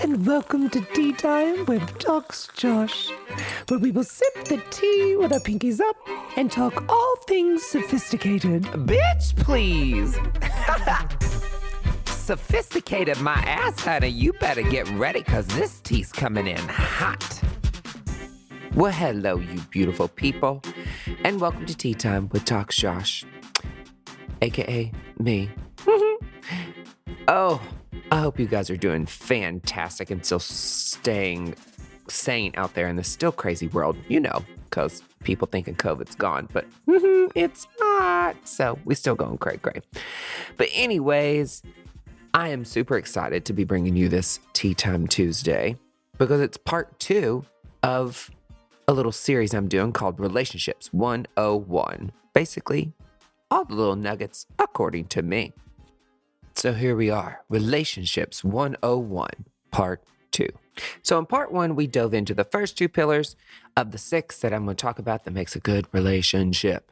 and welcome to Tea Time with Talks Josh, where we will sip the tea with our pinkies up and talk all things sophisticated. Bitch, please. Sophisticated my ass, honey. You better get ready because this tea's coming in hot. Well, hello, you beautiful people, and welcome to Tea Time with Talks Josh, aka me. oh, I hope you guys are doing fantastic and still staying sane out there in this still crazy world. You know, because people thinking COVID's gone, but mhm, it's not. So we still going cray cray. But anyways, I am super excited to be bringing you this Tea Time Tuesday because it's part two of a little series I'm doing called Relationships 101. Basically, all the little nuggets according to me. So here we are, Relationships 101, Part 2. So in Part 1, we dove into the first two pillars of the six that I'm going to talk about that makes a good relationship.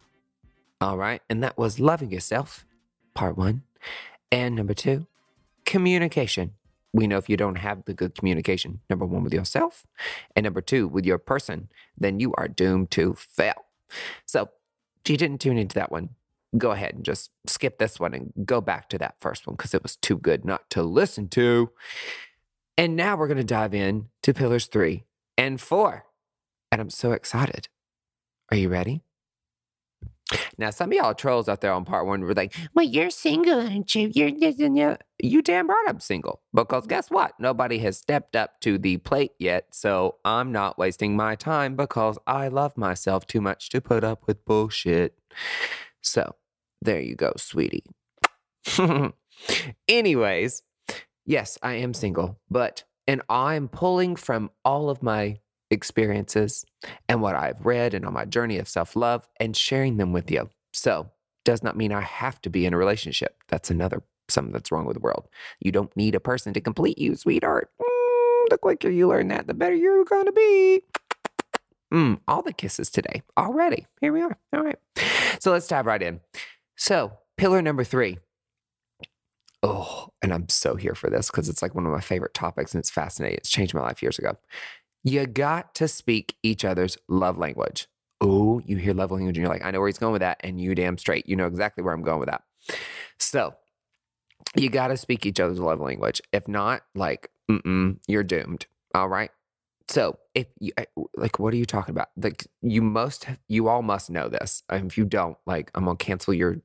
All right, and that was loving yourself, Part 1. And number two, communication. We know if you don't have the good communication, number one, with yourself, and number two, with your person, then you are doomed to fail. So if you didn't tune into that one, go ahead and just skip this one and go back to that first one because it was too good not to listen to. And now we're going to dive in to pillars three and four. And I'm so excited. Are you ready? Now, some of y'all trolls out there on part one were like, well, you're single, aren't you? You're, you're, you damn right I'm single. Because guess what? Nobody has stepped up to the plate yet. So I'm not wasting my time because I love myself too much to put up with bullshit. So there you go, sweetie. Anyways, yes, I am single, but, and I'm pulling from all of my experiences and what I've read and on my journey of self love and sharing them with you. So, does not mean I have to be in a relationship. That's another something that's wrong with the world. You don't need a person to complete you, sweetheart. Mm, the quicker you learn that, the better you're going to be. Mm, all the kisses today already. Here we are. All right. So let's dive right in. So, pillar number three. Oh, and I'm so here for this because it's like one of my favorite topics and it's fascinating. It's changed my life years ago. You got to speak each other's love language. Oh, you hear love language and you're like, I know where he's going with that. And you damn straight, you know exactly where I'm going with that. So you got to speak each other's love language. If not, like, mm-mm, you're doomed. All right. So if you like, what are you talking about? Like, you most, you all must know this. If you don't, like, I'm gonna cancel your,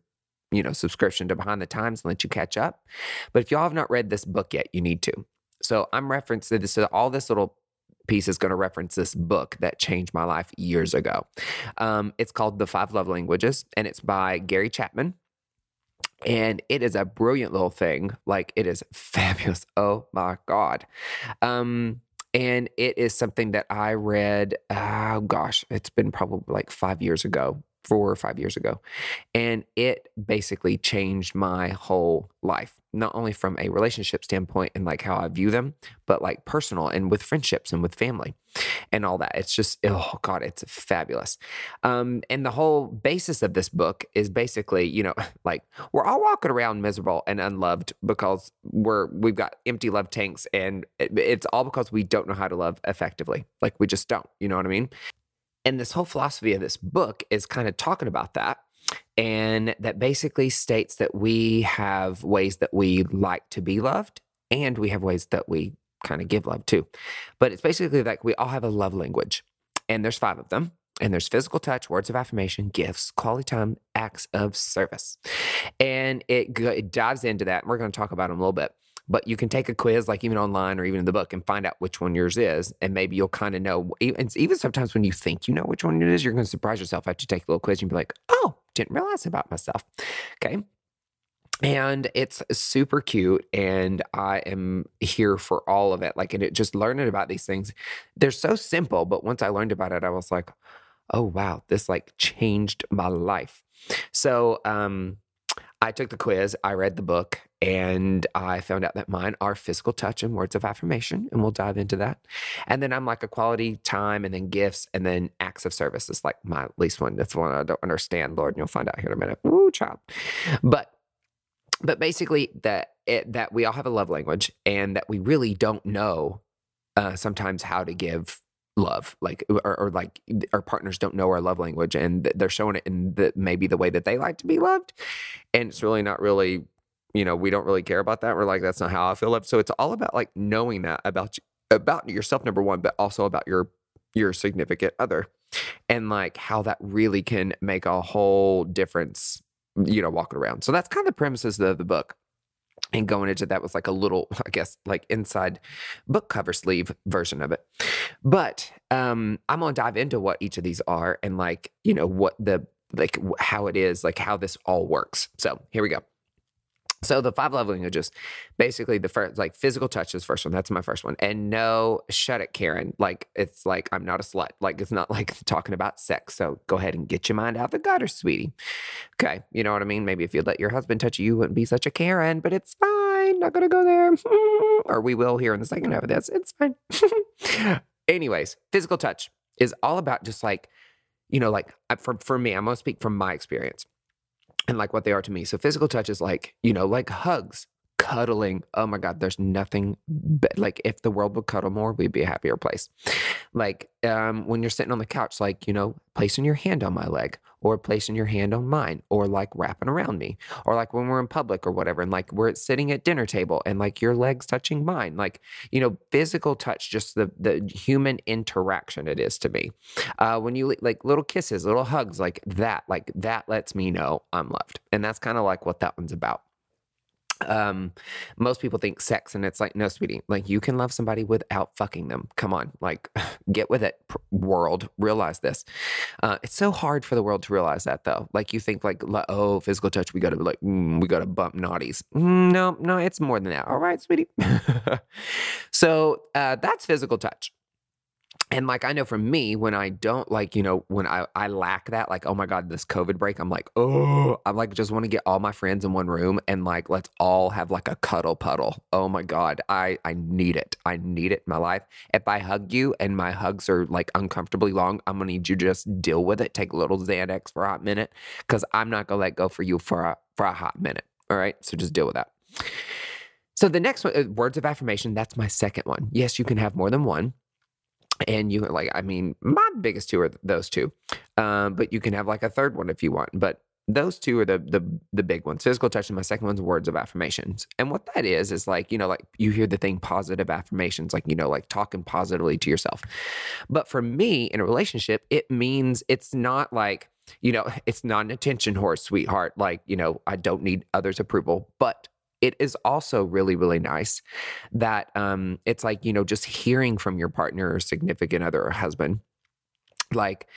you know, subscription to Behind the Times and let you catch up. But if y'all have not read this book yet, you need to. So I'm referencing this. So all this little piece is going to reference this book that changed my life years ago. Um, it's called The Five Love Languages, and it's by Gary Chapman. And it is a brilliant little thing. Like it is fabulous. Oh my God. Um, and it is something that I read, oh gosh, it's been probably like five years ago, four or five years ago. And it basically changed my whole life, not only from a relationship standpoint and like how I view them, but like personal and with friendships and with family and all that. It's just, oh God, it's fabulous. Um, and the whole basis of this book is basically, you know, like we're all walking around miserable and unloved because we're, we've got empty love tanks and it's all because we don't know how to love effectively. Like we just don't, you know what I mean? And this whole philosophy of this book is kind of talking about that. And that basically states that we have ways that we like to be loved and we have ways that we kind of give love too. But it's basically like we all have a love language, and there's five of them. And there's physical touch, words of affirmation, gifts, quality time, acts of service. And it, it dives into that. And we're going to talk about them a little bit. But you can take a quiz, like even online or even in the book, and find out which one yours is. And maybe you'll kind of know. Even, even sometimes when you think you know which one it is, you're going to surprise yourself after you take a little quiz and be like, oh, didn't realize about myself. Okay. And it's super cute. And I am here for all of it. Like, and it just learning about these things, they're so simple. But once I learned about it, I was like, oh, wow, this like changed my life. So, um, I took the quiz, I read the book, and I found out that mine are physical touch and words of affirmation, and we'll dive into that. And then I'm like a quality time, and then gifts, and then acts of service is like my least one. That's one I don't understand, Lord, and you'll find out here in a minute. Ooh, child. But but basically that it, that we all have a love language and that we really don't know uh, sometimes how to give love like or, or, like our partners don't know our love language and they're showing it in the maybe the way that they like to be loved and it's really not really you know we don't really care about that we're like that's not how i feel loved. So it's all about like knowing that about about yourself number one but also about your your significant other and like how that really can make a whole difference you know walking around. So that's kind of the premises of the book and going into that was like a little i guess like inside book cover sleeve version of it. But um i'm gonna dive into what each of these are and like you know what the like how it is like how this all works. So here we go so the five love languages, basically the first like physical touch is first one. That's my first one. And no, shut it, Karen. Like it's like I'm not a slut. Like it's not like talking about sex. So go ahead and get your mind out the gutter, sweetie. Okay, you know what I mean? Maybe if you'd let your husband touch you, you wouldn't be such a Karen. But it's fine. Not gonna go there. or we will here in the second half of this. It's fine. Anyways, physical touch is all about just like, you know, like for for me, I'm gonna speak from my experience and like what they are to me. So physical touch is like, you know, like hugs, cuddling. Oh my God, there's nothing but like if the world would cuddle more, we'd be a happier place. Like um, when you're sitting on the couch, like, you know, placing your hand on my leg or placing your hand on mine or like wrapping around me or like when we're in public or whatever and like we're sitting at dinner table and like your legs touching mine like you know physical touch just the the human interaction it is to me uh, when you like little kisses little hugs like that like that lets me know i'm loved and that's kind of like what that one's about um most people think sex and it's like no sweetie like you can love somebody without fucking them. Come on like get with it world realize this. Uh it's so hard for the world to realize that though. Like you think like oh physical touch we gotta be like mm, we gotta bump naughties. Mm, no no it's more than that. All right sweetie. So uh that's physical touch and like I know for me, when I don't like, you know, when I, I lack that, like, oh my God, this COVID break, I'm like, oh, I'm like, just want to get all my friends in one room and like, let's all have like a cuddle puddle. Oh my God, I, I need it. I need it in my life. If I hug you and my hugs are like uncomfortably long, I'm going to need you to just deal with it. Take a little Xanax for a hot minute because I'm not going to let go for you for a, for a hot minute. All right. So just deal with that. So the next one, uh, words of affirmation, that's my second one. Yes, you can have more than one and you like i mean my biggest two are those two um, but you can have like a third one if you want but those two are the the the big ones physical touch and my second one's words of affirmations and what that is is like you know like you hear the thing positive affirmations like you know like talking positively to yourself but for me in a relationship it means it's not like you know it's not an attention horse sweetheart like you know i don't need others approval but it is also really really nice that um it's like you know just hearing from your partner or significant other or husband like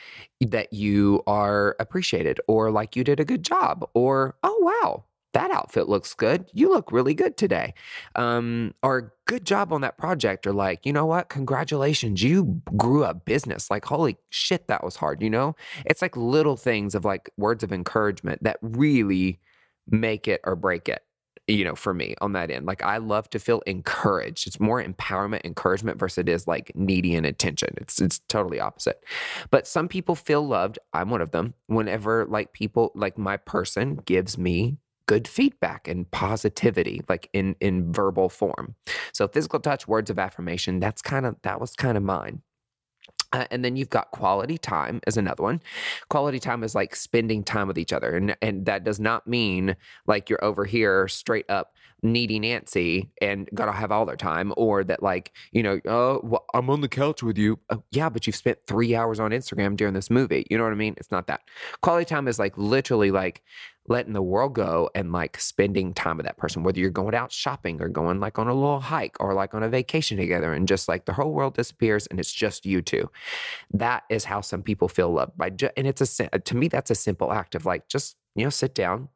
that you are appreciated or like you did a good job or oh wow that outfit looks good. You look really good today. Um, or good job on that project. Or like, you know what? Congratulations. You grew a business. Like, holy shit, that was hard. You know, it's like little things of like words of encouragement that really make it or break it you know, for me on that end. Like I love to feel encouraged. It's more empowerment, encouragement versus it is like needy and attention. It's it's totally opposite. But some people feel loved. I'm one of them. Whenever like people like my person gives me good feedback and positivity like in in verbal form so physical touch words of affirmation that's kind of that was kind of mine uh, and then you've got quality time as another one. Quality time is like spending time with each other. And, and that does not mean like you're over here straight up needy Nancy and gotta have all their time, or that like, you know, oh, well, I'm on the couch with you. Oh, yeah, but you've spent three hours on Instagram during this movie. You know what I mean? It's not that. Quality time is like literally like letting the world go and like spending time with that person, whether you're going out shopping or going like on a little hike or like on a vacation together and just like the whole world disappears and it's just you two. That is how some people feel loved by, ju- and it's a, to me, that's a simple act of like, just, you know, sit down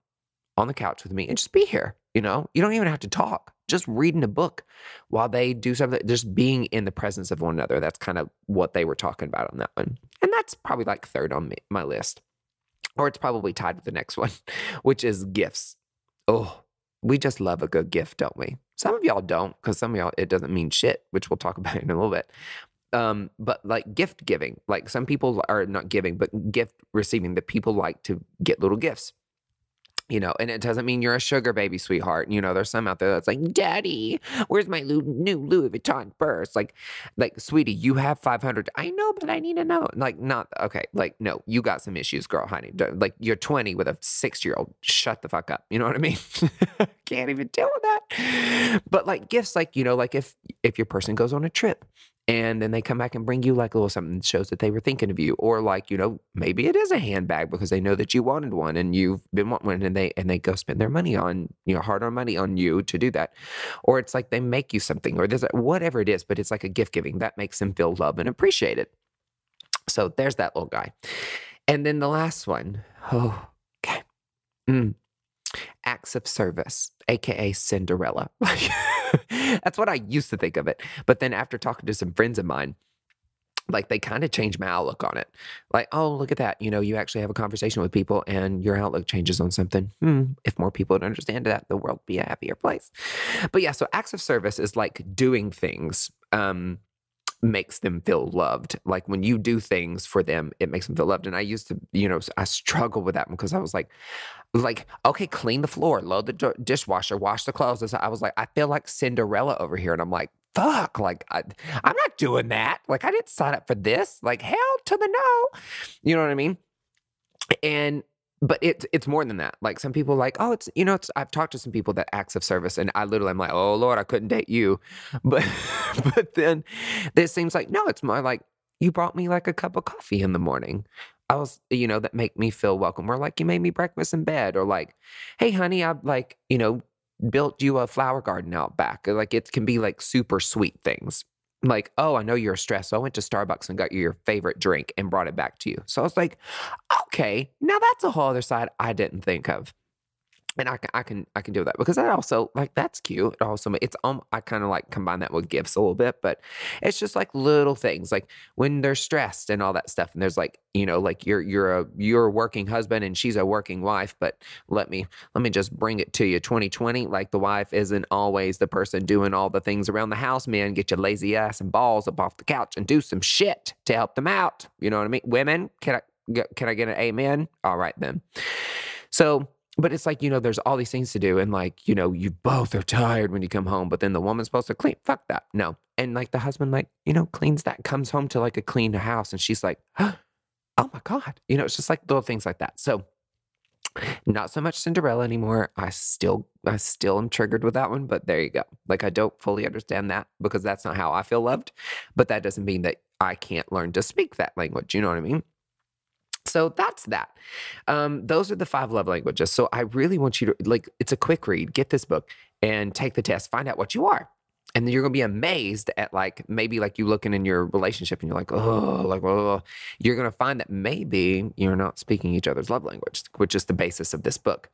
on the couch with me and just be here. You know, you don't even have to talk, just reading a book while they do something, just being in the presence of one another. That's kind of what they were talking about on that one. And that's probably like third on me, my list or it's probably tied with the next one, which is gifts. Oh, we just love a good gift, don't we? Some of y'all don't, because some of y'all, it doesn't mean shit, which we'll talk about in a little bit. Um, but like gift giving, like some people are not giving, but gift receiving, that people like to get little gifts. You know, and it doesn't mean you're a sugar baby sweetheart. You know, there's some out there that's like, Daddy, where's my new Louis Vuitton purse? Like, like, sweetie, you have 500. I know, but I need to know. Like, not okay. Like, no, you got some issues, girl, honey. Like, you're 20 with a six year old. Shut the fuck up. You know what I mean? Can't even deal with that. But like gifts, like you know, like if if your person goes on a trip and then they come back and bring you like a little something that shows that they were thinking of you or like you know maybe it is a handbag because they know that you wanted one and you've been wanting one and they and they go spend their money on you know hard earned money on you to do that. Or it's like they make you something or there's a, whatever it is but it's like a gift giving that makes them feel loved and appreciated. So there's that little guy. And then the last one oh okay mm. acts of service aka cinderella That's what I used to think of it. But then after talking to some friends of mine, like they kind of changed my outlook on it. Like, oh, look at that. You know, you actually have a conversation with people and your outlook changes on something. Hmm, if more people would understand that, the world would be a happier place. But yeah, so acts of service is like doing things um, makes them feel loved. Like when you do things for them, it makes them feel loved. And I used to, you know, I struggle with that because I was like, like, okay, clean the floor, load the dishwasher, wash the clothes. And so I was like, I feel like Cinderella over here. And I'm like, fuck, like, I, I'm not doing that. Like, I didn't sign up for this. Like, hell to the no. You know what I mean? And but it's it's more than that. Like some people like, oh, it's you know, it's I've talked to some people that acts of service, and I literally am like, oh Lord, I couldn't date you. But but then this seems like no, it's more like you brought me like a cup of coffee in the morning. I was, you know, that make me feel welcome. Or like you made me breakfast in bed, or like, hey honey, I've like, you know, built you a flower garden out back. Like it can be like super sweet things like, oh, I know you're stressed. So I went to Starbucks and got you your favorite drink and brought it back to you. So I was like, okay, now that's a whole other side I didn't think of and I can I can I can do that because that also like that's cute. It also it's um I kind of like combine that with gifts a little bit, but it's just like little things like when they're stressed and all that stuff. And there's like you know like you're you're a you're a working husband and she's a working wife, but let me let me just bring it to you. 2020 like the wife isn't always the person doing all the things around the house. Man, get your lazy ass and balls up off the couch and do some shit to help them out. You know what I mean? Women, can I can I get an amen? All right then. So but it's like you know there's all these things to do and like you know you both are tired when you come home but then the woman's supposed to clean fuck that no. And like the husband like you know cleans that comes home to like a clean house and she's like oh my god. You know it's just like little things like that. So not so much cinderella anymore. I still i still am triggered with that one but there you go. Like i don't fully understand that because that's not how i feel loved but that doesn't mean that i can't learn to speak that language you know what i mean so that's that. Um, those are the five love languages. So I really want you to like. It's a quick read. Get this book and take the test. Find out what you are, and then you're gonna be amazed at like maybe like you looking in your relationship and you're like oh like oh you're gonna find that maybe you're not speaking each other's love language, which is the basis of this book.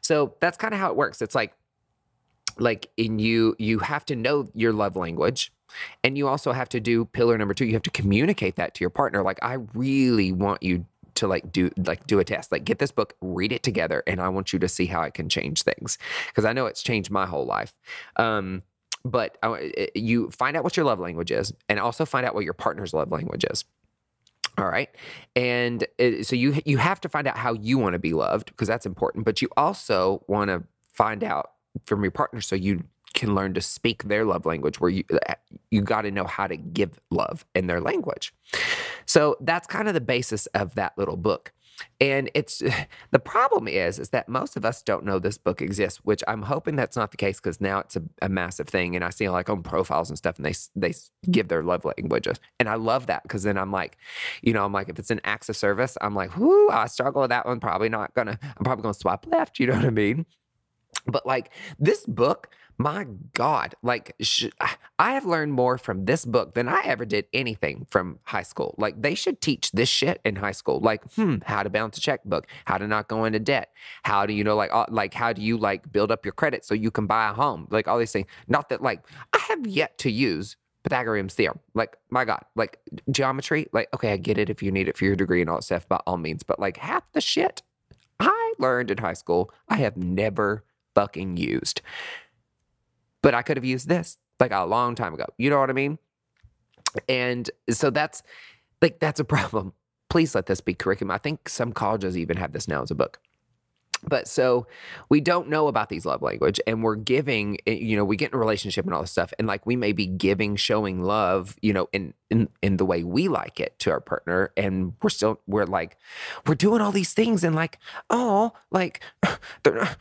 So that's kind of how it works. It's like like in you you have to know your love language and you also have to do pillar number two you have to communicate that to your partner like i really want you to like do like do a test. Like get this book read it together and i want you to see how it can change things. Because i know it's changed my whole life. Um but you find out what your love language is and also find out what your partner's love language is. All right? And it, so you you have to find out how you want to be loved because that's important but you also want to find out from your partner so you can learn to speak their love language where you uh, you got to know how to give love in their language. So that's kind of the basis of that little book. And it's the problem is is that most of us don't know this book exists, which I'm hoping that's not the case because now it's a, a, massive thing. And I see like on profiles and stuff, and they they give their love languages, and I love that because then I'm like, you know, I'm like if it's an acts of service, I'm like, whoo, I struggle with that one. Probably not gonna. I'm probably gonna swipe left. You know what I mean? But like this book my God, like sh- I have learned more from this book than I ever did anything from high school. Like they should teach this shit in high school. Like, hmm, how to balance a checkbook, how to not go into debt, how do you know, like, uh, like how do you like build up your credit so you can buy a home, like all these things. Not that like I have yet to use Pythagorean's theorem. Like, my God, like geometry, like, okay, I get it if you need it for your degree and all that stuff, by all means. But like half the shit I learned in high school, I have never fucking used but I could have used this like a long time ago. You know what I mean? And so that's like that's a problem. Please let this be curriculum. I think some colleges even have this now as a book. But so we don't know about these love language and we're giving eh, you know we get in a relationship and all this stuff and like we may be giving showing love you know in in in the way we like it to our partner and we're still we're like we're doing all these things and like oh like they're not,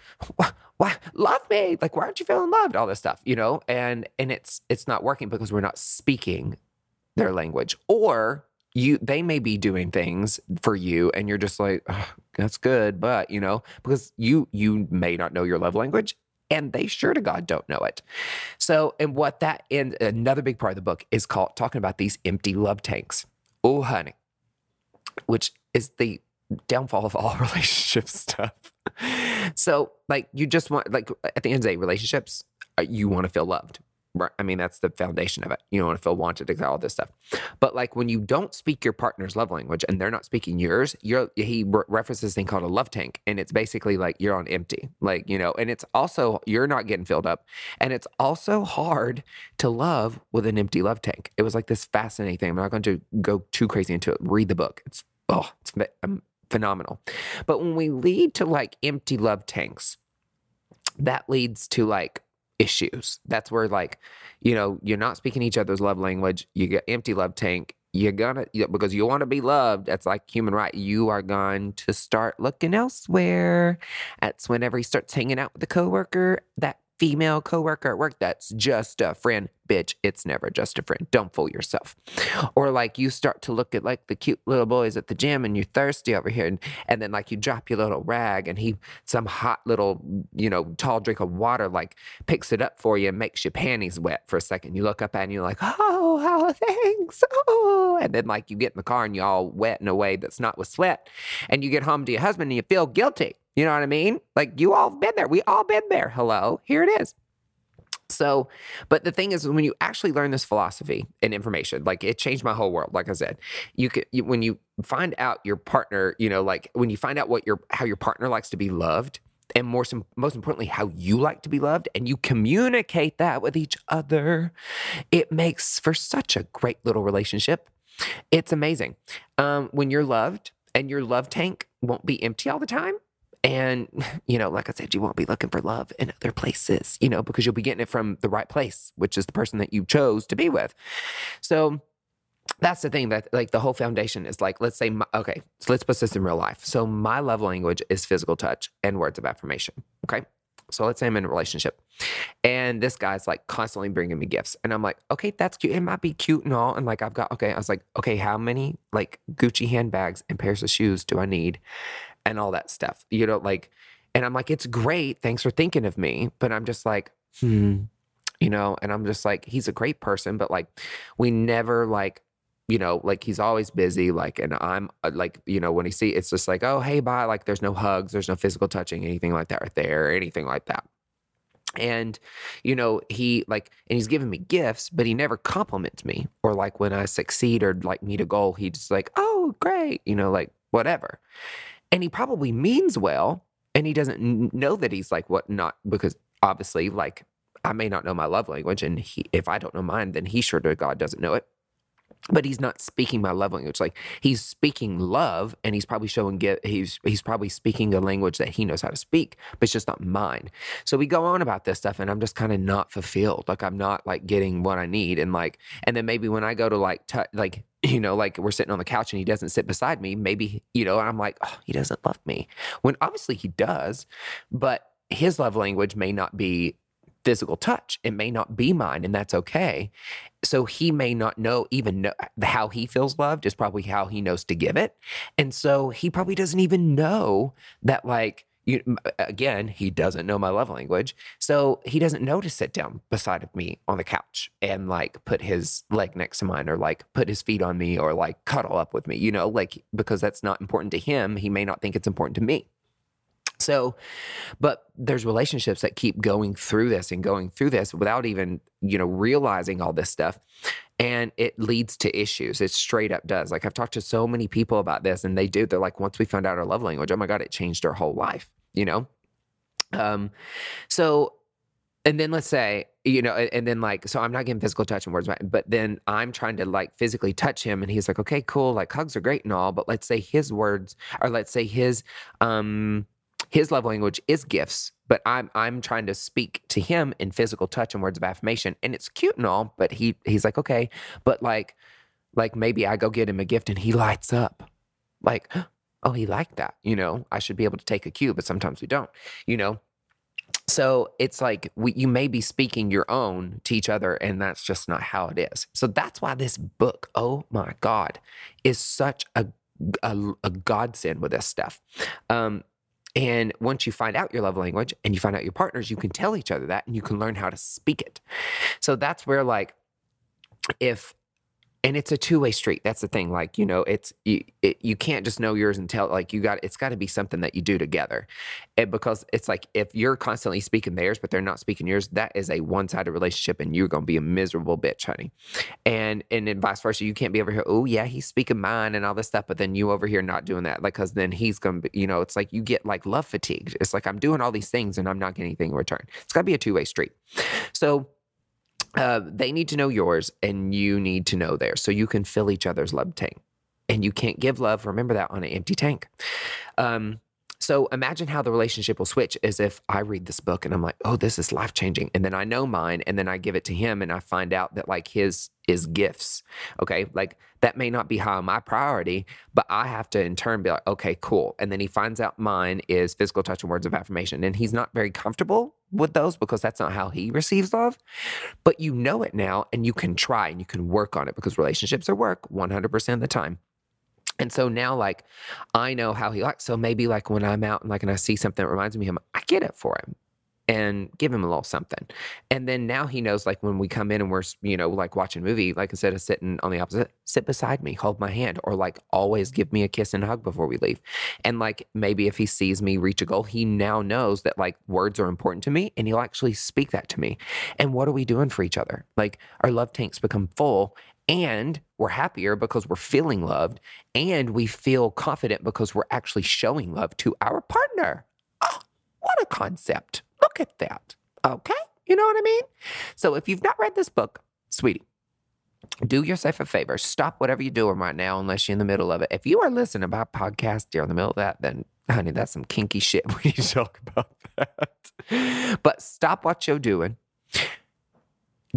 why love me like why aren't you feeling loved? all this stuff you know? And and it's it's not working because we're not speaking their language or you they may be doing things for you and you're just like "Ugh, that's good but you know because you you may not know your love language and they sure to god don't know it. So and what that and another big part of the book is called talking about these empty love tanks. Oh honey. Which is the downfall of all relationship stuff. So like you just want like at the end of the day relationships uh, you want to feel loved. I mean, that's the foundation of it. You want to feel wanted, all this stuff. But like when you don't speak your partner's love language and they're not speaking yours, you're he re- references this thing called a love tank, and it's basically like you're on empty, like you know. And it's also you're not getting filled up, and it's also hard to love with an empty love tank. It was like this fascinating thing. I'm not going to go too crazy into it. Read the book. It's oh, it's um, phenomenal. But when we lead to like empty love tanks, that leads to like issues. That's where like, you know, you're not speaking each other's love language. You get empty love tank. You're gonna because you want to be loved. That's like human right. You are going to start looking elsewhere. That's whenever he starts hanging out with a coworker, that female coworker at work that's just a friend. Bitch, it's never just a friend. Don't fool yourself. Or like you start to look at like the cute little boys at the gym and you're thirsty over here and, and then like you drop your little rag and he some hot little, you know, tall drink of water like picks it up for you and makes your panties wet for a second. You look up and you're like, oh, how thanks. Oh, and then like you get in the car and you're all wet in a way that's not with sweat. And you get home to your husband and you feel guilty. You know what I mean? Like you all been there. We all been there. Hello, here it is. So, but the thing is, when you actually learn this philosophy and information, like it changed my whole world. Like I said, you could you, when you find out your partner, you know, like when you find out what your how your partner likes to be loved, and more most importantly, how you like to be loved, and you communicate that with each other, it makes for such a great little relationship. It's amazing um, when you're loved, and your love tank won't be empty all the time. And, you know, like I said, you won't be looking for love in other places, you know, because you'll be getting it from the right place, which is the person that you chose to be with. So that's the thing that, like, the whole foundation is like, let's say, my, okay, so let's put this in real life. So my love language is physical touch and words of affirmation. Okay. So let's say I'm in a relationship and this guy's like constantly bringing me gifts. And I'm like, okay, that's cute. It might be cute and all. And like, I've got, okay, I was like, okay, how many like Gucci handbags and pairs of shoes do I need? And all that stuff. You know, like, and I'm like, it's great. Thanks for thinking of me. But I'm just like, hmm, you know, and I'm just like, he's a great person, but like, we never like, you know, like he's always busy. Like, and I'm uh, like, you know, when he see, it's just like, oh, hey, bye. Like, there's no hugs, there's no physical touching, anything like that right there, or anything like that. And, you know, he like, and he's giving me gifts, but he never compliments me. Or like when I succeed or like meet a goal, he's just like, oh, great, you know, like whatever and he probably means well and he doesn't know that he's like what not because obviously like i may not know my love language and he, if i don't know mine then he sure to god doesn't know it. But he's not speaking my love language. Like he's speaking love and he's probably showing get he's he's probably speaking a language that he knows how to speak but it's just not mine. So we go on about this stuff and i'm just kind of not fulfilled. Like i'm not like getting what i need and like and then maybe when i go to like t- like you know like we're sitting on the couch and he doesn't sit beside me maybe you know and i'm like oh he doesn't love me when obviously he does but his love language may not be physical touch. It may not be mine, and that's okay. So he may not know even know how he feels loved is probably how he knows to give it. And so he probably doesn't even know that like you again, he doesn't know my love language. So he doesn't know to sit down beside of me on the couch and like put his leg next to mine or like put his feet on me or like cuddle up with me, you know, like because that's not important to him. He may not think it's important to me. So, but there's relationships that keep going through this and going through this without even, you know, realizing all this stuff. And it leads to issues. It straight up does. Like I've talked to so many people about this and they do. They're like, once we found out our love language, oh my God, it changed our whole life, you know? Um, so and then let's say you know and, then like so i'm not getting physical touch and words but then i'm trying to like physically touch him and he's like okay cool like hugs are great and all but let's say his words or let's say his um his love language is gifts, but I'm I'm trying to speak to him in physical touch and words of affirmation. And it's cute and all, but he he's like, okay. But like like maybe I go get him a gift and he lights up. Like, oh, he liked that. You know, I should be able to take a cue, but sometimes we don't, you know. So it's like we, you may be speaking your own to each other, and that's just not how it is. So that's why this book, oh my God, is such a a, a godsend with this stuff. Um, and once you find out your love language and you find out your partners, you can tell each other that and you can learn how to speak it. So that's where, like, if and it's a two-way street that's the thing like you mm. know it's you, it, you can't just know yours and tell like you got it's got to be something that you do together. And because it's like if you're constantly speaking theirs but they're not speaking yours that is a one-sided relationship and you're going to be a miserable bitch honey. And and then vice versa you can't be over here oh yeah he's speaking mine and all this stuff but then you over here not doing that like because then he's going to be you know it's like you get like love fatigue it's like i'm doing all these things and i'm not getting anything in return. It's got to be a two-way street. So uh, they need to know yours and you need to know theirs so you can fill each other's love tank. And you can't give love, remember that, on an empty tank. Um, so imagine how the relationship will switch as if I read this book and I'm like, oh, this is life changing. And then I know mine and then I give it to him and I find out that like his is gifts. Okay. Like that may not be high on my priority, but I have to in turn be like, okay, cool. And then he finds out mine is physical touch and words of affirmation. And he's not very comfortable with those because that's not how he receives love. But you know it now and you can try and you can work on it because relationships are work 100% of the time. And so now, like, I know how he likes. So maybe, like, when I'm out and like, and I see something that reminds me of him, I get it for him and give him a little something. And then now he knows, like, when we come in and we're, you know, like watching a movie, like, instead of sitting on the opposite, sit beside me, hold my hand, or like always give me a kiss and hug before we leave. And like, maybe if he sees me reach a goal, he now knows that like words are important to me and he'll actually speak that to me. And what are we doing for each other? Like, our love tanks become full and we're happier because we're feeling loved and we feel confident because we're actually showing love to our partner. Oh, what a concept. Look at that. Okay. You know what I mean? So if you've not read this book, sweetie, do yourself a favor. Stop whatever you're doing right now, unless you're in the middle of it. If you are listening to my podcast, you're in the middle of that, then honey, that's some kinky shit. We need to talk about that. But stop what you're doing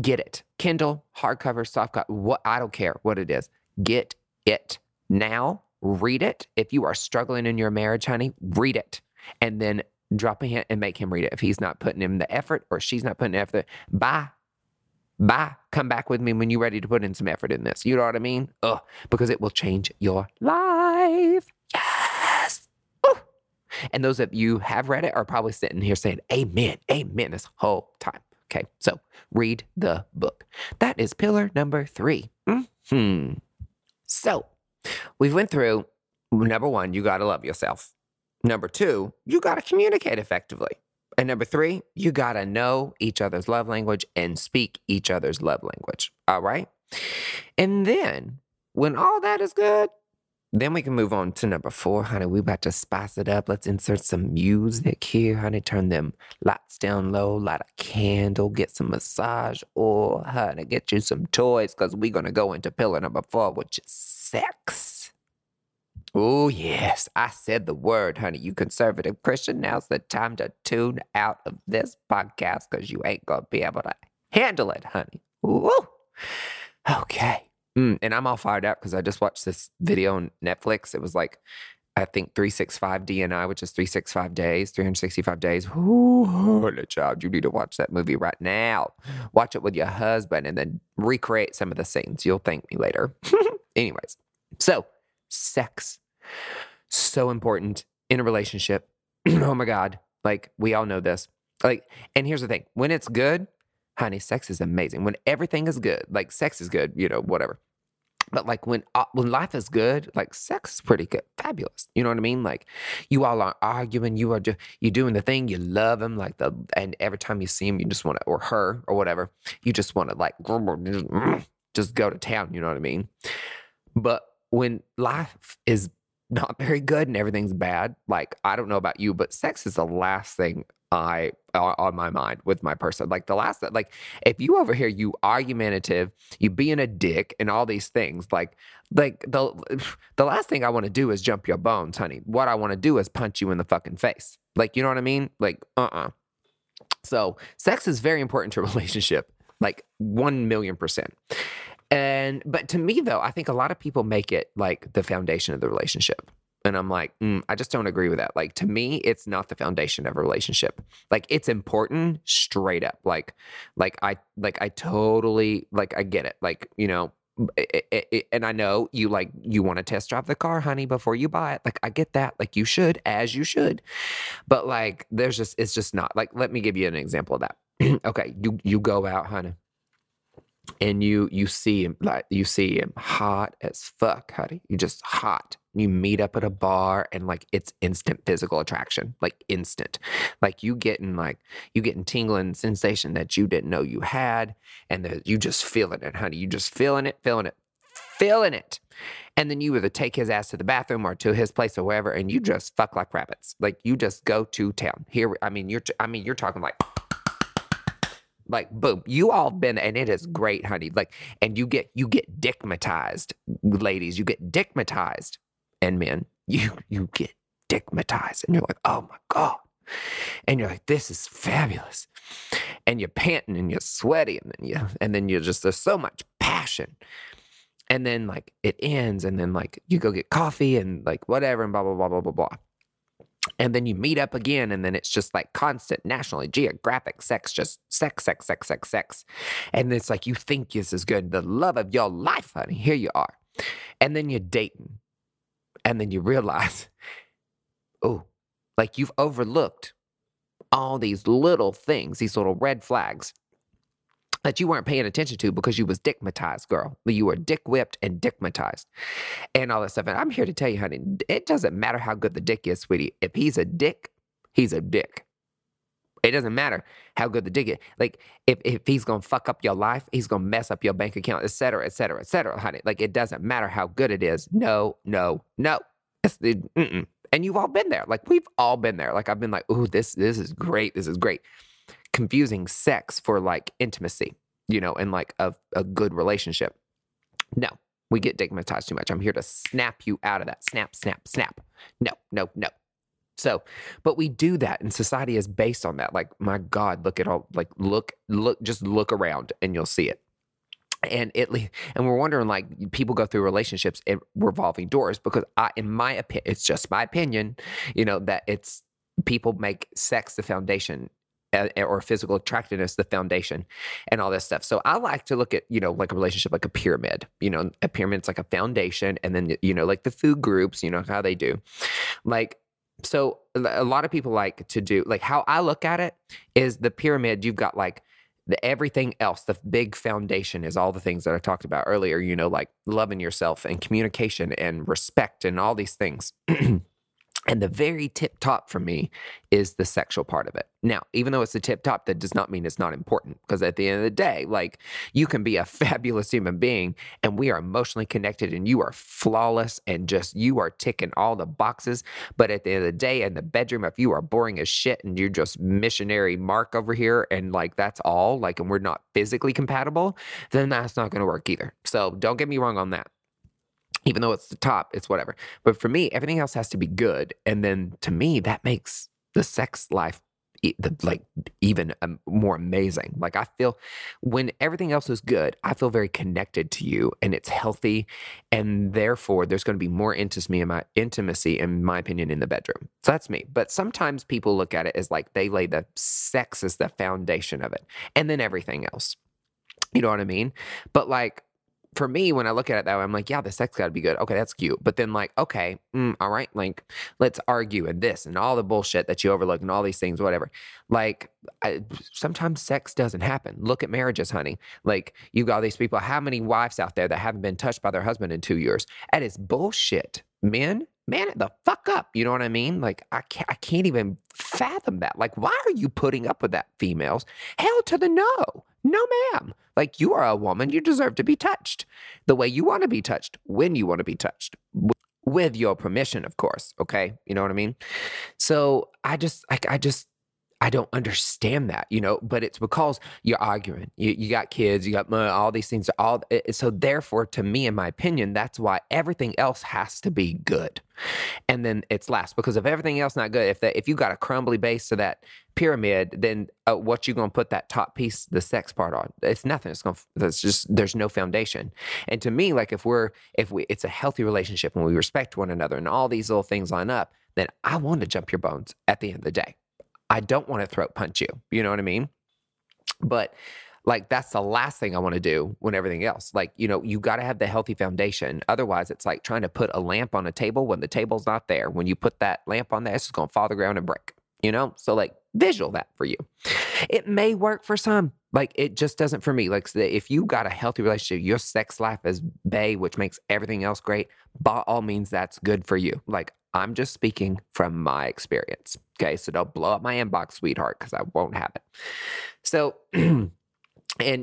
Get it. Kindle, hardcover, softcover, what I don't care what it is. Get it now. Read it. If you are struggling in your marriage, honey, read it. And then drop a hint and make him read it. If he's not putting in the effort or she's not putting in effort, bye. Bye. Come back with me when you're ready to put in some effort in this. You know what I mean? Ugh, because it will change your life. Yes. Ooh. And those of you have read it are probably sitting here saying, Amen, Amen, this whole time. Okay, so read the book. That is pillar number three. Hmm. So we've went through number one, you got to love yourself. Number two, you got to communicate effectively. And number three, you got to know each other's love language and speak each other's love language. All right. And then when all that is good, then we can move on to number four, honey. We about to spice it up. Let's insert some music here, honey. Turn them lights down low, light a candle, get some massage oil, honey. Get you some toys, because we're gonna go into pillar number four, which is sex. Oh yes, I said the word, honey. You conservative Christian. Now's the time to tune out of this podcast because you ain't gonna be able to handle it, honey. Woo. Okay. Mm, and I'm all fired up because I just watched this video on Netflix. It was like, I think 365 DNI, which is 365 days, 365 days. Ooh, child, you need to watch that movie right now. Watch it with your husband and then recreate some of the scenes. You'll thank me later. Anyways, so sex, so important in a relationship. oh my God. Like, we all know this. Like, and here's the thing when it's good, honey, sex is amazing. When everything is good, like sex is good, you know, whatever. But like when uh, when life is good, like sex is pretty good, fabulous. You know what I mean? Like you all are arguing, you are just you doing the thing, you love him, like the and every time you see him, you just want to or her or whatever, you just want to like just go to town. You know what I mean? But when life is not very good and everything's bad, like I don't know about you, but sex is the last thing I on, my mind with my person. Like the last, that like if you over here, you argumentative, you being a dick, and all these things. Like, like the the last thing I want to do is jump your bones, honey. What I want to do is punch you in the fucking face. Like, you know what I mean? Like, uh uh uh So, sex is very important to a relationship. Like one million percent. And but to me though, I think a lot of people make it like the foundation of the relationship. And I'm like, mm, I just don't agree with that. Like to me, it's not the foundation of a relationship. Like it's important, straight up. Like, like I, like I totally, like I get it. Like you know, it, it, it, and I know you like you want to test drive the car, honey, before you buy it. Like I get that. Like you should, as you should. But like, there's just, it's just not. Like, let me give you an example of that. okay, you you go out, honey and you you see him like you see him hot as fuck, honey. You just hot. You meet up at a bar and like it's instant physical attraction, like instant. Like you getting like you getting tingling sensation that you didn't know you had, and that you just feeling it, honey. You just feeling it, feeling it, feeling it. And then you either take his ass to the bathroom or to his place or wherever, and you just fuck like rabbits. Like you just go to town. Here, I mean, you're, I mean, you're talking like like boom you all been and it is mm. great honey like and you get you get dickmatized ladies you get dickmatized and men you you get dickmatized and you're like oh my god and you're like this is fabulous and you're panting and you're sweaty and then you and then you're just there's so much passion and then like it ends and then like you go get coffee and like whatever and blah blah blah blah blah blah and then you meet up again and then it's just like constant nationally geographic sex just sex sex sex sex sex. And it's like you think this is good the love of your life honey here you are. And then you're dating and then you realize oh like you've overlooked all these little things these little red flags that you weren't paying attention to because you was dickmatized, girl. You were dick whipped and dickmatized and all that stuff. And I'm here to tell you, honey, it doesn't matter how good the dick is, sweetie. If he's a dick, he's a dick. It doesn't matter how good the dick is. Like if, if he's gonna fuck up your life, he's gonna mess up your bank account, et cetera, et cetera, et cetera, honey. Like it doesn't matter how good it is. No, no, no. It's the, mm-mm. And you've all been there. Like we've all been there. Like I've been like, ooh, this this is great. This is great confusing sex for like intimacy, you know, and like a, a good relationship. No, we get stigmatized too much. I'm here to snap you out of that. Snap, snap, snap. No, no, no. So, but we do that and society is based on that. Like, my God, look at all, like, look, look, just look around and you'll see it. And it, and we're wondering, like, people go through relationships and revolving doors because I, in my opinion, it's just my opinion, you know, that it's people make sex the foundation or physical attractiveness, the foundation, and all this stuff. So I like to look at, you know, like a relationship like a pyramid. You know, a pyramid's like a foundation, and then, you know, like the food groups, you know, how they do. Like, so a lot of people like to do, like how I look at it is the pyramid, you've got like, the everything else, the big foundation is all the things that I talked about earlier, you know, like loving yourself and communication and respect and all these things. And the very tip top for me is the sexual part of it. Now, even though it's the tip top, that does not mean it's not important. Because at the end of the day, like you can be a fabulous human being and we are emotionally connected and you are flawless and just you are ticking all the boxes. But at the end of the day, in the bedroom, if you are boring as shit and you're just missionary Mark over here and like that's all, like, and we're not physically compatible, then that's not going to work either. So don't get me wrong on that even though it's the top, it's whatever. But for me, everything else has to be good. And then to me, that makes the sex life the, like even um, more amazing. Like I feel when everything else is good, I feel very connected to you and it's healthy. And therefore there's going to be more intimacy in my intimacy, in my opinion, in the bedroom. So that's me. But sometimes people look at it as like they lay the sex as the foundation of it and then everything else. You know what I mean? But like for me, when I look at it that way, I'm like, yeah, the sex got to be good. Okay, that's cute. But then, like, okay, mm, all right, like, let's argue and this and all the bullshit that you overlook and all these things, whatever. Like, I, sometimes sex doesn't happen. Look at marriages, honey. Like, you got all these people. How many wives out there that haven't been touched by their husband in two years? That is bullshit. Men, man the fuck up. You know what I mean? Like, I can't, I can't even fathom that. Like, why are you putting up with that, females? Hell to the no. No, ma'am. Like, you are a woman. You deserve to be touched the way you want to be touched, when you want to be touched, with your permission, of course. Okay. You know what I mean? So I just, I, I just, I don't understand that, you know, but it's because you're arguing. You, you got kids, you got money, all these things. All so therefore, to me, in my opinion, that's why everything else has to be good, and then it's last because if everything else not good, if if you got a crumbly base to that pyramid, then uh, what you gonna put that top piece, the sex part on? It's nothing. It's gonna. That's just there's no foundation. And to me, like if we're if we, it's a healthy relationship and we respect one another and all these little things line up, then I want to jump your bones at the end of the day. I don't want to throat punch you. You know what I mean? But like that's the last thing I want to do when everything else. Like, you know, you got to have the healthy foundation. Otherwise, it's like trying to put a lamp on a table when the table's not there. When you put that lamp on there, it's just going to fall to the ground and break, you know? So, like, visual that for you. It may work for some. Like, it just doesn't for me. Like, if you got a healthy relationship, your sex life is bay, which makes everything else great, by all means, that's good for you. Like, I'm just speaking from my experience. Okay. So don't blow up my inbox, sweetheart, because I won't have it. So, and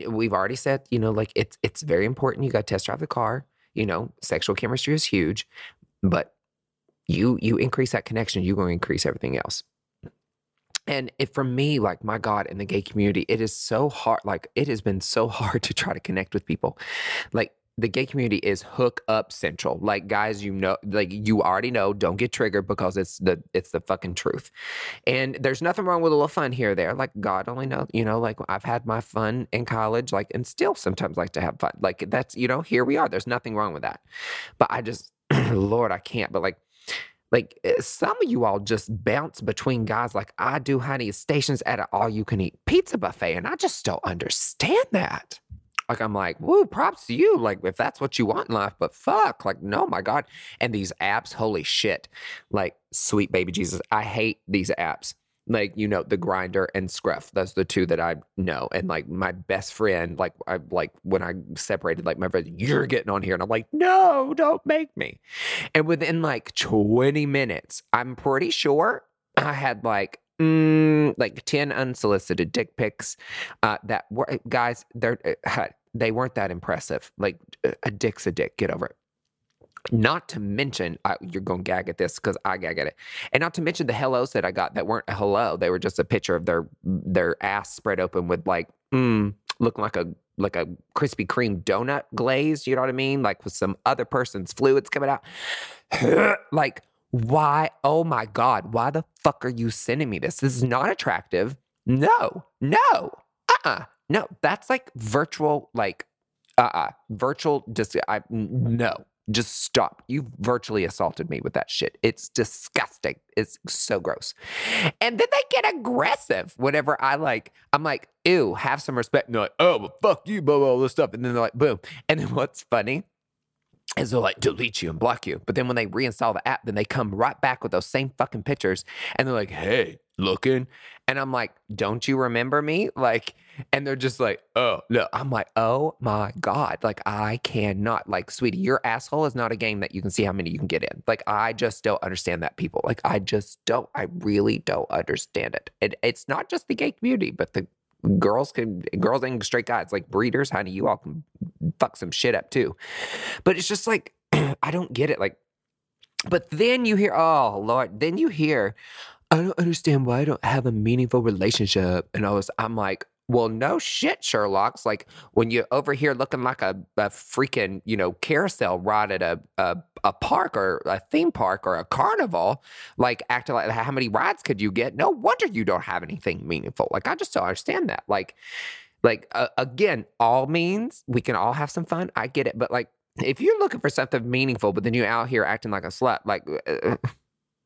we've already said, you know, like it's it's very important. You got to test drive the car. You know, sexual chemistry is huge, but you you increase that connection, you're going to increase everything else. And if for me, like my God, in the gay community, it is so hard. Like it has been so hard to try to connect with people. Like the gay community is hook up central. Like guys, you know, like you already know, don't get triggered because it's the it's the fucking truth. And there's nothing wrong with a little fun here or there. Like God only knows, you know, like I've had my fun in college, like and still sometimes like to have fun. Like that's, you know, here we are. There's nothing wrong with that. But I just Lord, I can't. But like like eh, some of you all just bounce between guys like I do, honey, stations at an all you can eat pizza buffet. And I just don't understand that. Like I'm like, woo, props to you. Like if that's what you want in life, but fuck, like no, my God. And these apps, holy shit. Like sweet baby Jesus, I hate these apps. Like you know, the Grindr and scruff. That's the two that I know. And like my best friend, like I like when I separated, like my friend, you're getting on here, and I'm like, no, don't make me. And within like 20 minutes, I'm pretty sure I had like mm, like 10 unsolicited dick pics uh, that were guys they're uh, they weren't that impressive like a dick's a dick get over it not to mention, uh, you're going to gag at this because I gag at it, and not to mention the hellos that I got that weren't a hello. They were just a picture of their their ass spread open with like mm, looking like a like a Krispy Kreme donut glaze. You know what I mean? Like with some other person's fluids coming out. like why? Oh my God. Why the fuck are you sending me this? This is not attractive. No, no, uh uh-uh. uh No, that's like virtual, like, uh uh-uh. uh, virtual, just, I, no, just stop. You virtually assaulted me with that shit. It's disgusting. It's so gross. And then they get aggressive whenever I like, I'm like, ew, have some respect. And they're like, oh, well, fuck you, blah, blah, all this stuff. And then they're like, boom. And then what's funny is they'll like delete you and block you. But then when they reinstall the app, then they come right back with those same fucking pictures and they're like, hey, looking. And I'm like, don't you remember me? Like, and they're just like, oh, no. I'm like, oh my God. Like, I cannot. Like, sweetie, your asshole is not a game that you can see how many you can get in. Like, I just don't understand that, people. Like, I just don't. I really don't understand it. It's not just the gay community, but the girls can girls and straight guys like breeders honey you all can fuck some shit up too but it's just like i don't get it like but then you hear oh lord then you hear i don't understand why i don't have a meaningful relationship and i was i'm like well, no shit, Sherlock's like when you're over here looking like a, a freaking, you know, carousel ride at a, a, a park or a theme park or a carnival, like acting like how many rides could you get? No wonder you don't have anything meaningful. Like I just don't understand that. Like, like uh, again, all means we can all have some fun. I get it, but like if you're looking for something meaningful, but then you're out here acting like a slut, like, uh,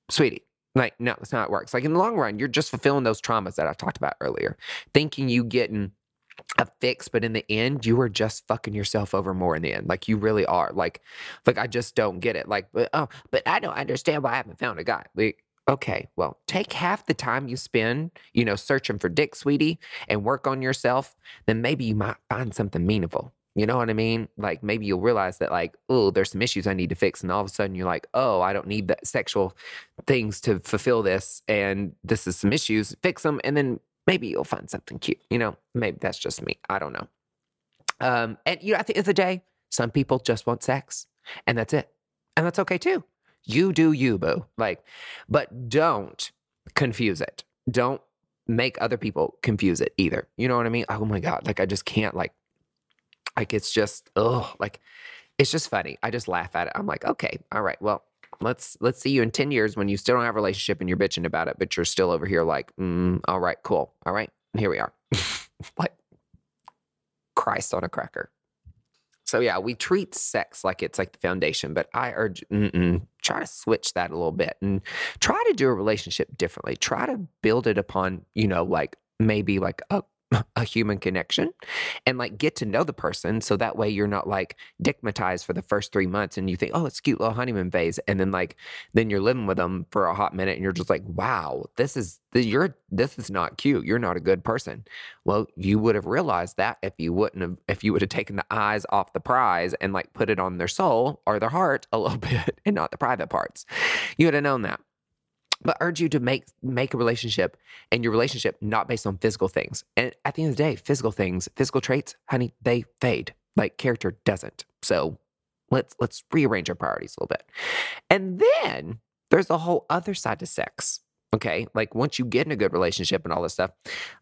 sweetie, like, no, that's not how it works. Like in the long run, you're just fulfilling those traumas that I've talked about earlier, thinking you getting a fix, but in the end, you are just fucking yourself over more in the end. Like you really are. Like, like I just don't get it. Like, but, oh, but I don't understand why I haven't found a guy. Like, okay, well, take half the time you spend, you know, searching for dick, sweetie, and work on yourself. Then maybe you might find something meaningful. You know what I mean? Like maybe you'll realize that like, oh, there's some issues I need to fix. And all of a sudden you're like, oh, I don't need that sexual things to fulfill this. And this is some issues, fix them. And then maybe you'll find something cute. You know, maybe that's just me. I don't know. Um, and you know, at the end of the day, some people just want sex and that's it. And that's okay too. You do you, boo. Like, but don't confuse it. Don't make other people confuse it either. You know what I mean? Oh my God. Like I just can't like like it's just oh like it's just funny. I just laugh at it. I'm like, okay, all right, well, let's let's see you in 10 years when you still don't have a relationship and you're bitching about it, but you're still over here like, mm, all right, cool. All right, here we are. like Christ on a cracker. So yeah, we treat sex like it's like the foundation, but I urge try to switch that a little bit and try to do a relationship differently. Try to build it upon, you know, like maybe like a a human connection and like get to know the person so that way you're not like dickmatized for the first three months and you think oh it's cute little honeymoon phase. And then like then you're living with them for a hot minute and you're just like wow this is you're this is not cute. You're not a good person. Well you would have realized that if you wouldn't have if you would have taken the eyes off the prize and like put it on their soul or their heart a little bit and not the private parts. You would have known that but urge you to make make a relationship and your relationship not based on physical things. And at the end of the day, physical things, physical traits, honey, they fade. Like character doesn't. So let's let's rearrange our priorities a little bit. And then there's a whole other side to sex. Okay, like once you get in a good relationship and all this stuff,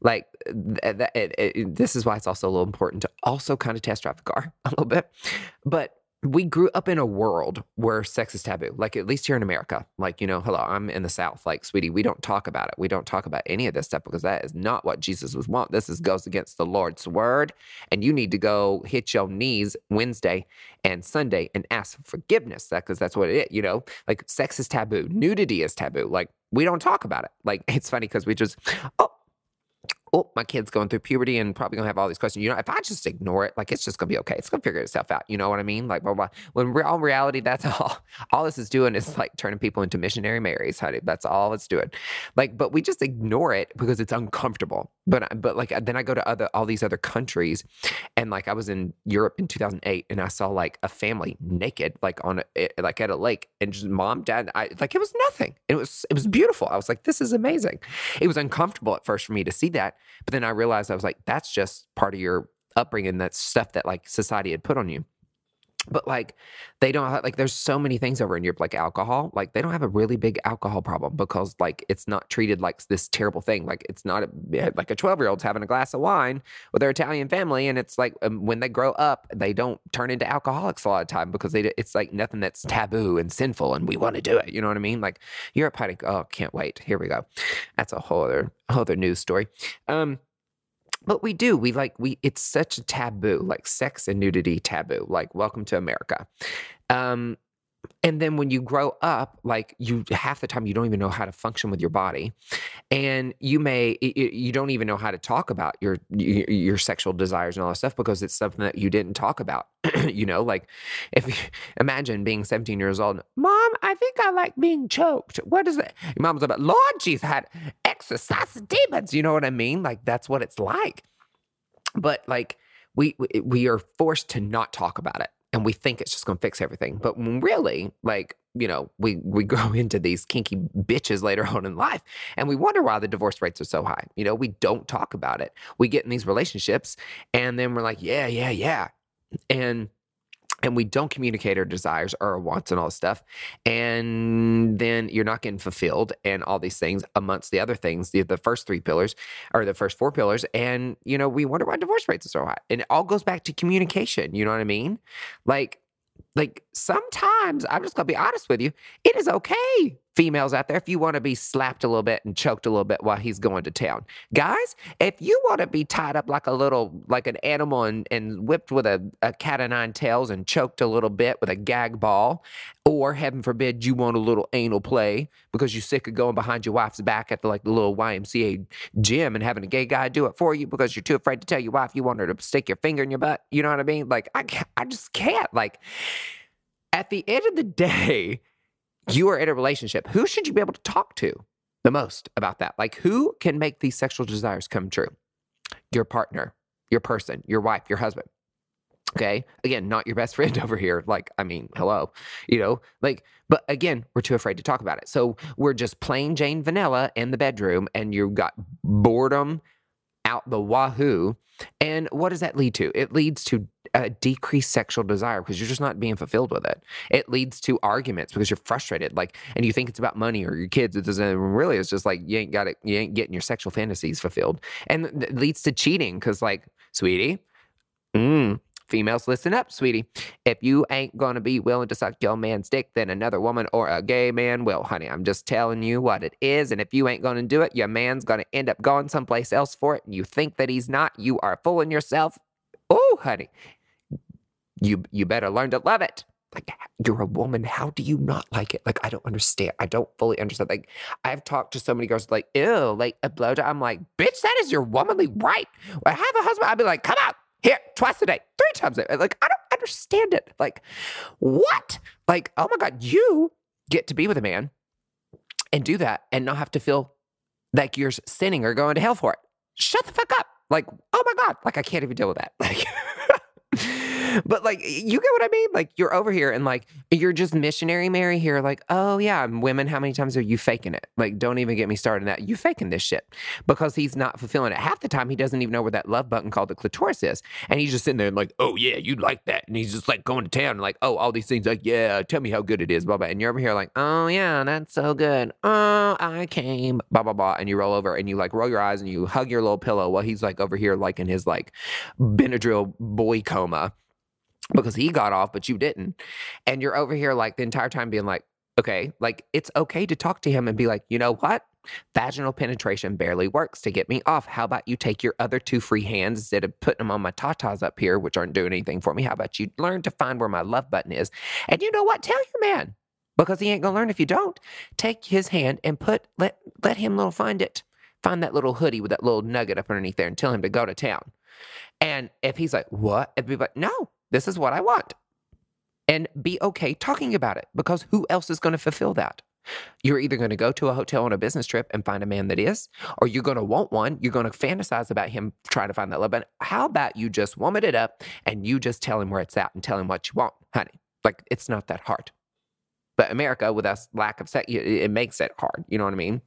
like th- th- it, it, this is why it's also a little important to also kind of test drive the car a little bit. But we grew up in a world where sex is taboo, like at least here in America. Like, you know, hello, I'm in the South. Like, sweetie, we don't talk about it. We don't talk about any of this stuff because that is not what Jesus was want. This is goes against the Lord's word. And you need to go hit your knees Wednesday and Sunday and ask for forgiveness. That because that's what it is, you know, like sex is taboo, nudity is taboo. Like, we don't talk about it. Like, it's funny because we just, oh, oh, my kid's going through puberty and probably gonna have all these questions. You know, if I just ignore it, like it's just gonna be okay. It's gonna figure itself out. You know what I mean? Like, blah, blah. when real reality, that's all. All this is doing is like turning people into missionary Marys, honey. That's all it's doing. Like, but we just ignore it because it's uncomfortable. But uh, but like then I go to other all these other countries, and like I was in Europe in 2008, and I saw like a family naked, like on a, like at a lake, and just mom, dad, I like it was nothing. It was it was beautiful. I was like, this is amazing. It was uncomfortable at first for me to see that but then I realized I was like, that's just part of your upbringing. That's stuff that like society had put on you. But like they don't have, like there's so many things over in Europe like alcohol like they don't have a really big alcohol problem because like it's not treated like this terrible thing like it's not a, like a 12 year old's having a glass of wine with their Italian family and it's like um, when they grow up they don't turn into alcoholics a lot of time because they it's like nothing that's taboo and sinful and we want to do it you know what I mean? Like Europe had a, oh can't wait here we go. That's a whole other whole other news story. Um but we do we like we it's such a taboo like sex and nudity taboo like welcome to america. Um and then when you grow up like you half the time you don't even know how to function with your body. And you may you don't even know how to talk about your your sexual desires and all that stuff because it's something that you didn't talk about you know? Like if you imagine being 17 years old mom i think i like being choked. What is it your mom's about lord she's had exercise demons. You know what i mean? Like that's what it's like. But like we we are forced to not talk about it and we think it's just going to fix everything. But really, like, you know, we we grow into these kinky bitches later on in life and we wonder why the divorce rates are so high. You know, we don't talk about it. We get in these relationships and then we're like, yeah, yeah, yeah. And and we don't communicate our desires or our wants and all this stuff and then you're not getting fulfilled and all these things amongst the other things the, the first three pillars or the first four pillars and you know we wonder why divorce rates are so high and it all goes back to communication you know what i mean? Like like sometimes I'm just gonna be honest with you, it is okay, females out there, if you want to be slapped a little bit and choked a little bit while he's going to town. Guys, if you want to be tied up like a little like an animal and, and whipped with a, a cat of nine tails and choked a little bit with a gag ball, or heaven forbid you want a little anal play because you're sick of going behind your wife's back at the like the little YMCA gym and having a gay guy do it for you because you're too afraid to tell your wife you want her to stick your finger in your butt. You know what I mean? Like I I just can't like at the end of the day, you are in a relationship. Who should you be able to talk to the most about that? Like, who can make these sexual desires come true? Your partner, your person, your wife, your husband. Okay. Again, not your best friend over here. Like, I mean, hello, you know, like, but again, we're too afraid to talk about it. So we're just plain Jane vanilla in the bedroom and you've got boredom out the wahoo. And what does that lead to? It leads to a decreased sexual desire because you're just not being fulfilled with it. It leads to arguments because you're frustrated, like, and you think it's about money or your kids. It doesn't really. It's just like you ain't got it. You ain't getting your sexual fantasies fulfilled, and it leads to cheating because, like, sweetie, mm, females, listen up, sweetie. If you ain't gonna be willing to suck your man's dick, then another woman or a gay man will, honey. I'm just telling you what it is, and if you ain't gonna do it, your man's gonna end up going someplace else for it, and you think that he's not. You are fooling yourself. Oh, honey, you you better learn to love it. Like you're a woman, how do you not like it? Like I don't understand. I don't fully understand. Like I've talked to so many girls, like ew, like a blowjob. I'm like, bitch, that is your womanly right. When I have a husband, I'd be like, come out here twice a day, three times a day. Like I don't understand it. Like what? Like oh my god, you get to be with a man and do that and not have to feel like you're sinning or going to hell for it. Shut the fuck up. Like, oh my God, like I can't even deal with that. Like, but like, you get what I mean? Like, you're over here and like, you're just missionary Mary here. Like, oh yeah, women, how many times are you faking it? Like, don't even get me started that. You faking this shit because he's not fulfilling it. Half the time, he doesn't even know where that love button called the clitoris is. And he's just sitting there and like, oh yeah, you'd like that. And he's just like going to town and like, oh, all these things, like, yeah, tell me how good it is, blah, blah. And you're over here like, oh yeah, that's so good. Oh, I came, blah, blah, blah. And you roll over and you like roll your eyes and you hug your little pillow while he's like over here, like in his like Benadryl boy coma because he got off, but you didn't. And you're over here like the entire time being like, okay, like it's okay to talk to him and be like, you know what? Vaginal penetration barely works to get me off. How about you take your other two free hands instead of putting them on my tatas up here, which aren't doing anything for me? How about you learn to find where my love button is? And you know what? Tell your man because he ain't gonna learn if you don't. Take his hand and put let let him little find it. Find that little hoodie with that little nugget up underneath there and tell him to go to town. And if he's like, what? It'd be like, no, this is what I want. And be okay talking about it because who else is going to fulfill that? You're either going to go to a hotel on a business trip and find a man that is, or you're going to want one. You're going to fantasize about him trying to find that love. But how about you just woman it up and you just tell him where it's at and tell him what you want, honey? Like it's not that hard. But America, with us lack of sex, it makes it hard. You know what I mean?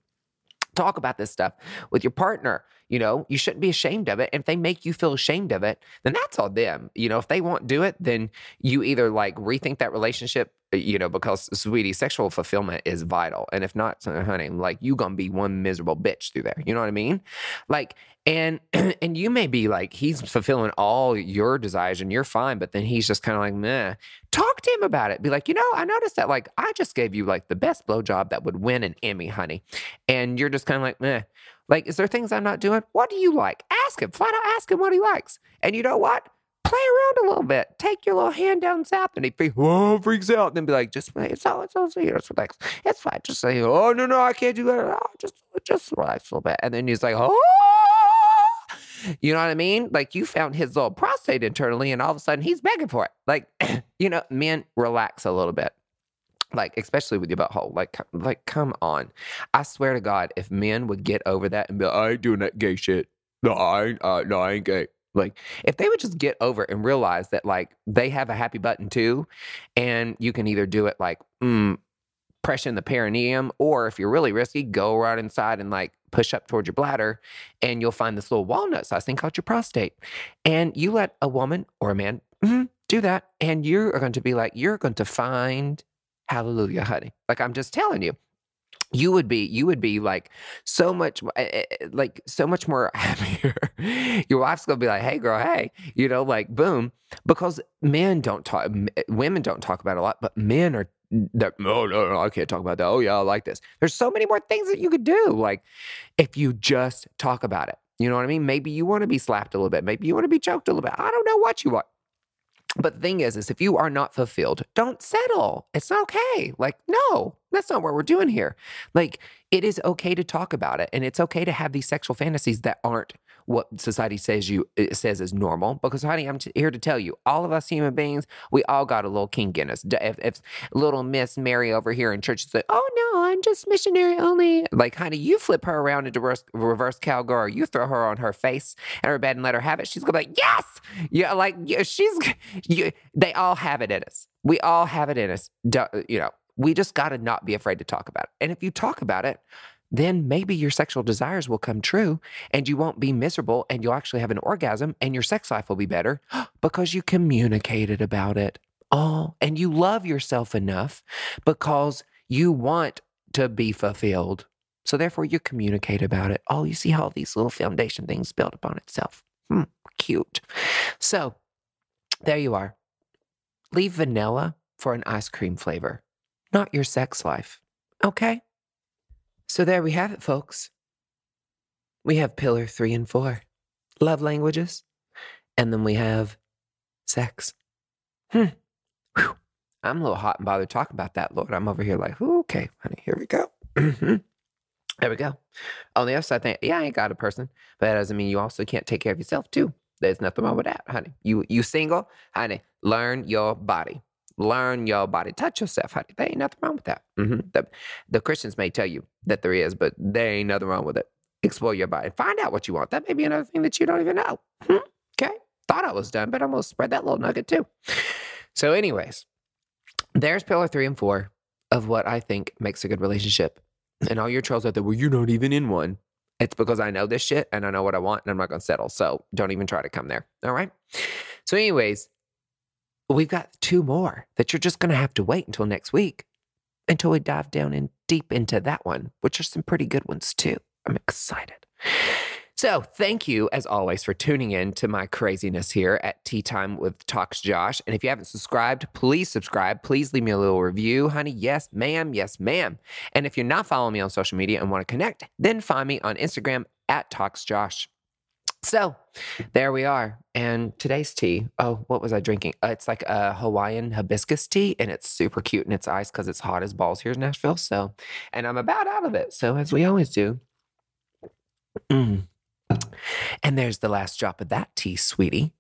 Talk about this stuff with your partner. You know, you shouldn't be ashamed of it. And if they make you feel ashamed of it, then that's on them. You know, if they won't do it, then you either like rethink that relationship you know, because sweetie, sexual fulfillment is vital. And if not, uh, honey, like you gonna be one miserable bitch through there. You know what I mean? Like, and and you may be like, he's fulfilling all your desires and you're fine, but then he's just kind of like, meh. Talk to him about it. Be like, you know, I noticed that like I just gave you like the best blowjob that would win an Emmy, honey. And you're just kind of like, meh. Like, is there things I'm not doing? What do you like? Ask him. Flat out ask him what he likes. And you know what? Play around a little bit. Take your little hand down south, and he freak, oh, freaks out. And then be like, just. It's all, it's all, know, it's relax. It's fine. Just say, oh, no, no, I can't do that. Oh, just, just relax a little bit. And then he's like, oh, you know what I mean? Like you found his little prostate internally, and all of a sudden he's begging for it. Like, you know, men, relax a little bit. Like, especially with your butthole. Like, like, come on. I swear to God, if men would get over that and be like, I ain't doing that gay shit. No, I ain't, uh, no, I ain't gay. Like, if they would just get over it and realize that, like, they have a happy button too, and you can either do it like, mm, pressing the perineum, or if you're really risky, go right inside and like push up towards your bladder, and you'll find this little walnut sized thing called your prostate. And you let a woman or a man mm-hmm, do that, and you are going to be like, you're going to find hallelujah, honey. Like, I'm just telling you you would be you would be like so much eh, eh, eh, like so much more happier your wife's gonna be like hey girl hey you know like boom because men don't talk women don't talk about a lot but men are that oh no, no i can't talk about that oh yeah i like this there's so many more things that you could do like if you just talk about it you know what i mean maybe you want to be slapped a little bit maybe you want to be choked a little bit i don't know what you want but the thing is, is if you are not fulfilled, don't settle. It's not okay. Like, no, that's not what we're doing here. Like, it is okay to talk about it, and it's okay to have these sexual fantasies that aren't what society says you eh, says is normal. Because, honey, I'm t- here to tell you, all of us human beings, we all got a little kink in us. If, if little Miss Mary over here in church says, "Oh no, I'm just missionary only," like, honey, you flip her around into reverse, reverse cowgirl, you throw her on her face and her bed and let her have it. She's gonna be like, "Yes, yeah, like yeah, she's." You, they all have it in us. We all have it in us. You know, we just got to not be afraid to talk about it. And if you talk about it, then maybe your sexual desires will come true and you won't be miserable and you'll actually have an orgasm and your sex life will be better because you communicated about it. Oh, and you love yourself enough because you want to be fulfilled. So therefore you communicate about it. Oh, you see how these little foundation things build upon itself. Hmm, cute. So there you are. Leave vanilla for an ice cream flavor, not your sex life. Okay? So there we have it, folks. We have pillar three and four love languages, and then we have sex. Hmm. Whew. I'm a little hot and bothered talking about that, Lord. I'm over here like, okay, honey, here we go. Mm-hmm. there we go. On the other side, think, yeah, I ain't got a person, but that doesn't mean you also can't take care of yourself too. There's nothing wrong with that, honey. You you single, honey. Learn your body. Learn your body. Touch yourself, honey. There ain't nothing wrong with that. Mm-hmm. The, the Christians may tell you that there is, but there ain't nothing wrong with it. Explore your body. Find out what you want. That may be another thing that you don't even know. Hmm? Okay. Thought I was done, but I'm gonna spread that little nugget too. So, anyways, there's pillar three and four of what I think makes a good relationship. And all your trolls out there, well, you're not even in one. It's because I know this shit and I know what I want and I'm not going to settle. So don't even try to come there. All right. So, anyways, we've got two more that you're just going to have to wait until next week until we dive down in deep into that one, which are some pretty good ones too. I'm excited. So, thank you as always for tuning in to my craziness here at Tea Time with Talks Josh. And if you haven't subscribed, please subscribe. Please leave me a little review, honey. Yes, ma'am. Yes, ma'am. And if you're not following me on social media and want to connect, then find me on Instagram at Talks Josh. So there we are. And today's tea, oh, what was I drinking? Uh, it's like a Hawaiian hibiscus tea, and it's super cute and it's iced because it's hot as balls here in Nashville. So, and I'm about out of it. So, as we always do. Mm. And there's the last drop of that tea, sweetie.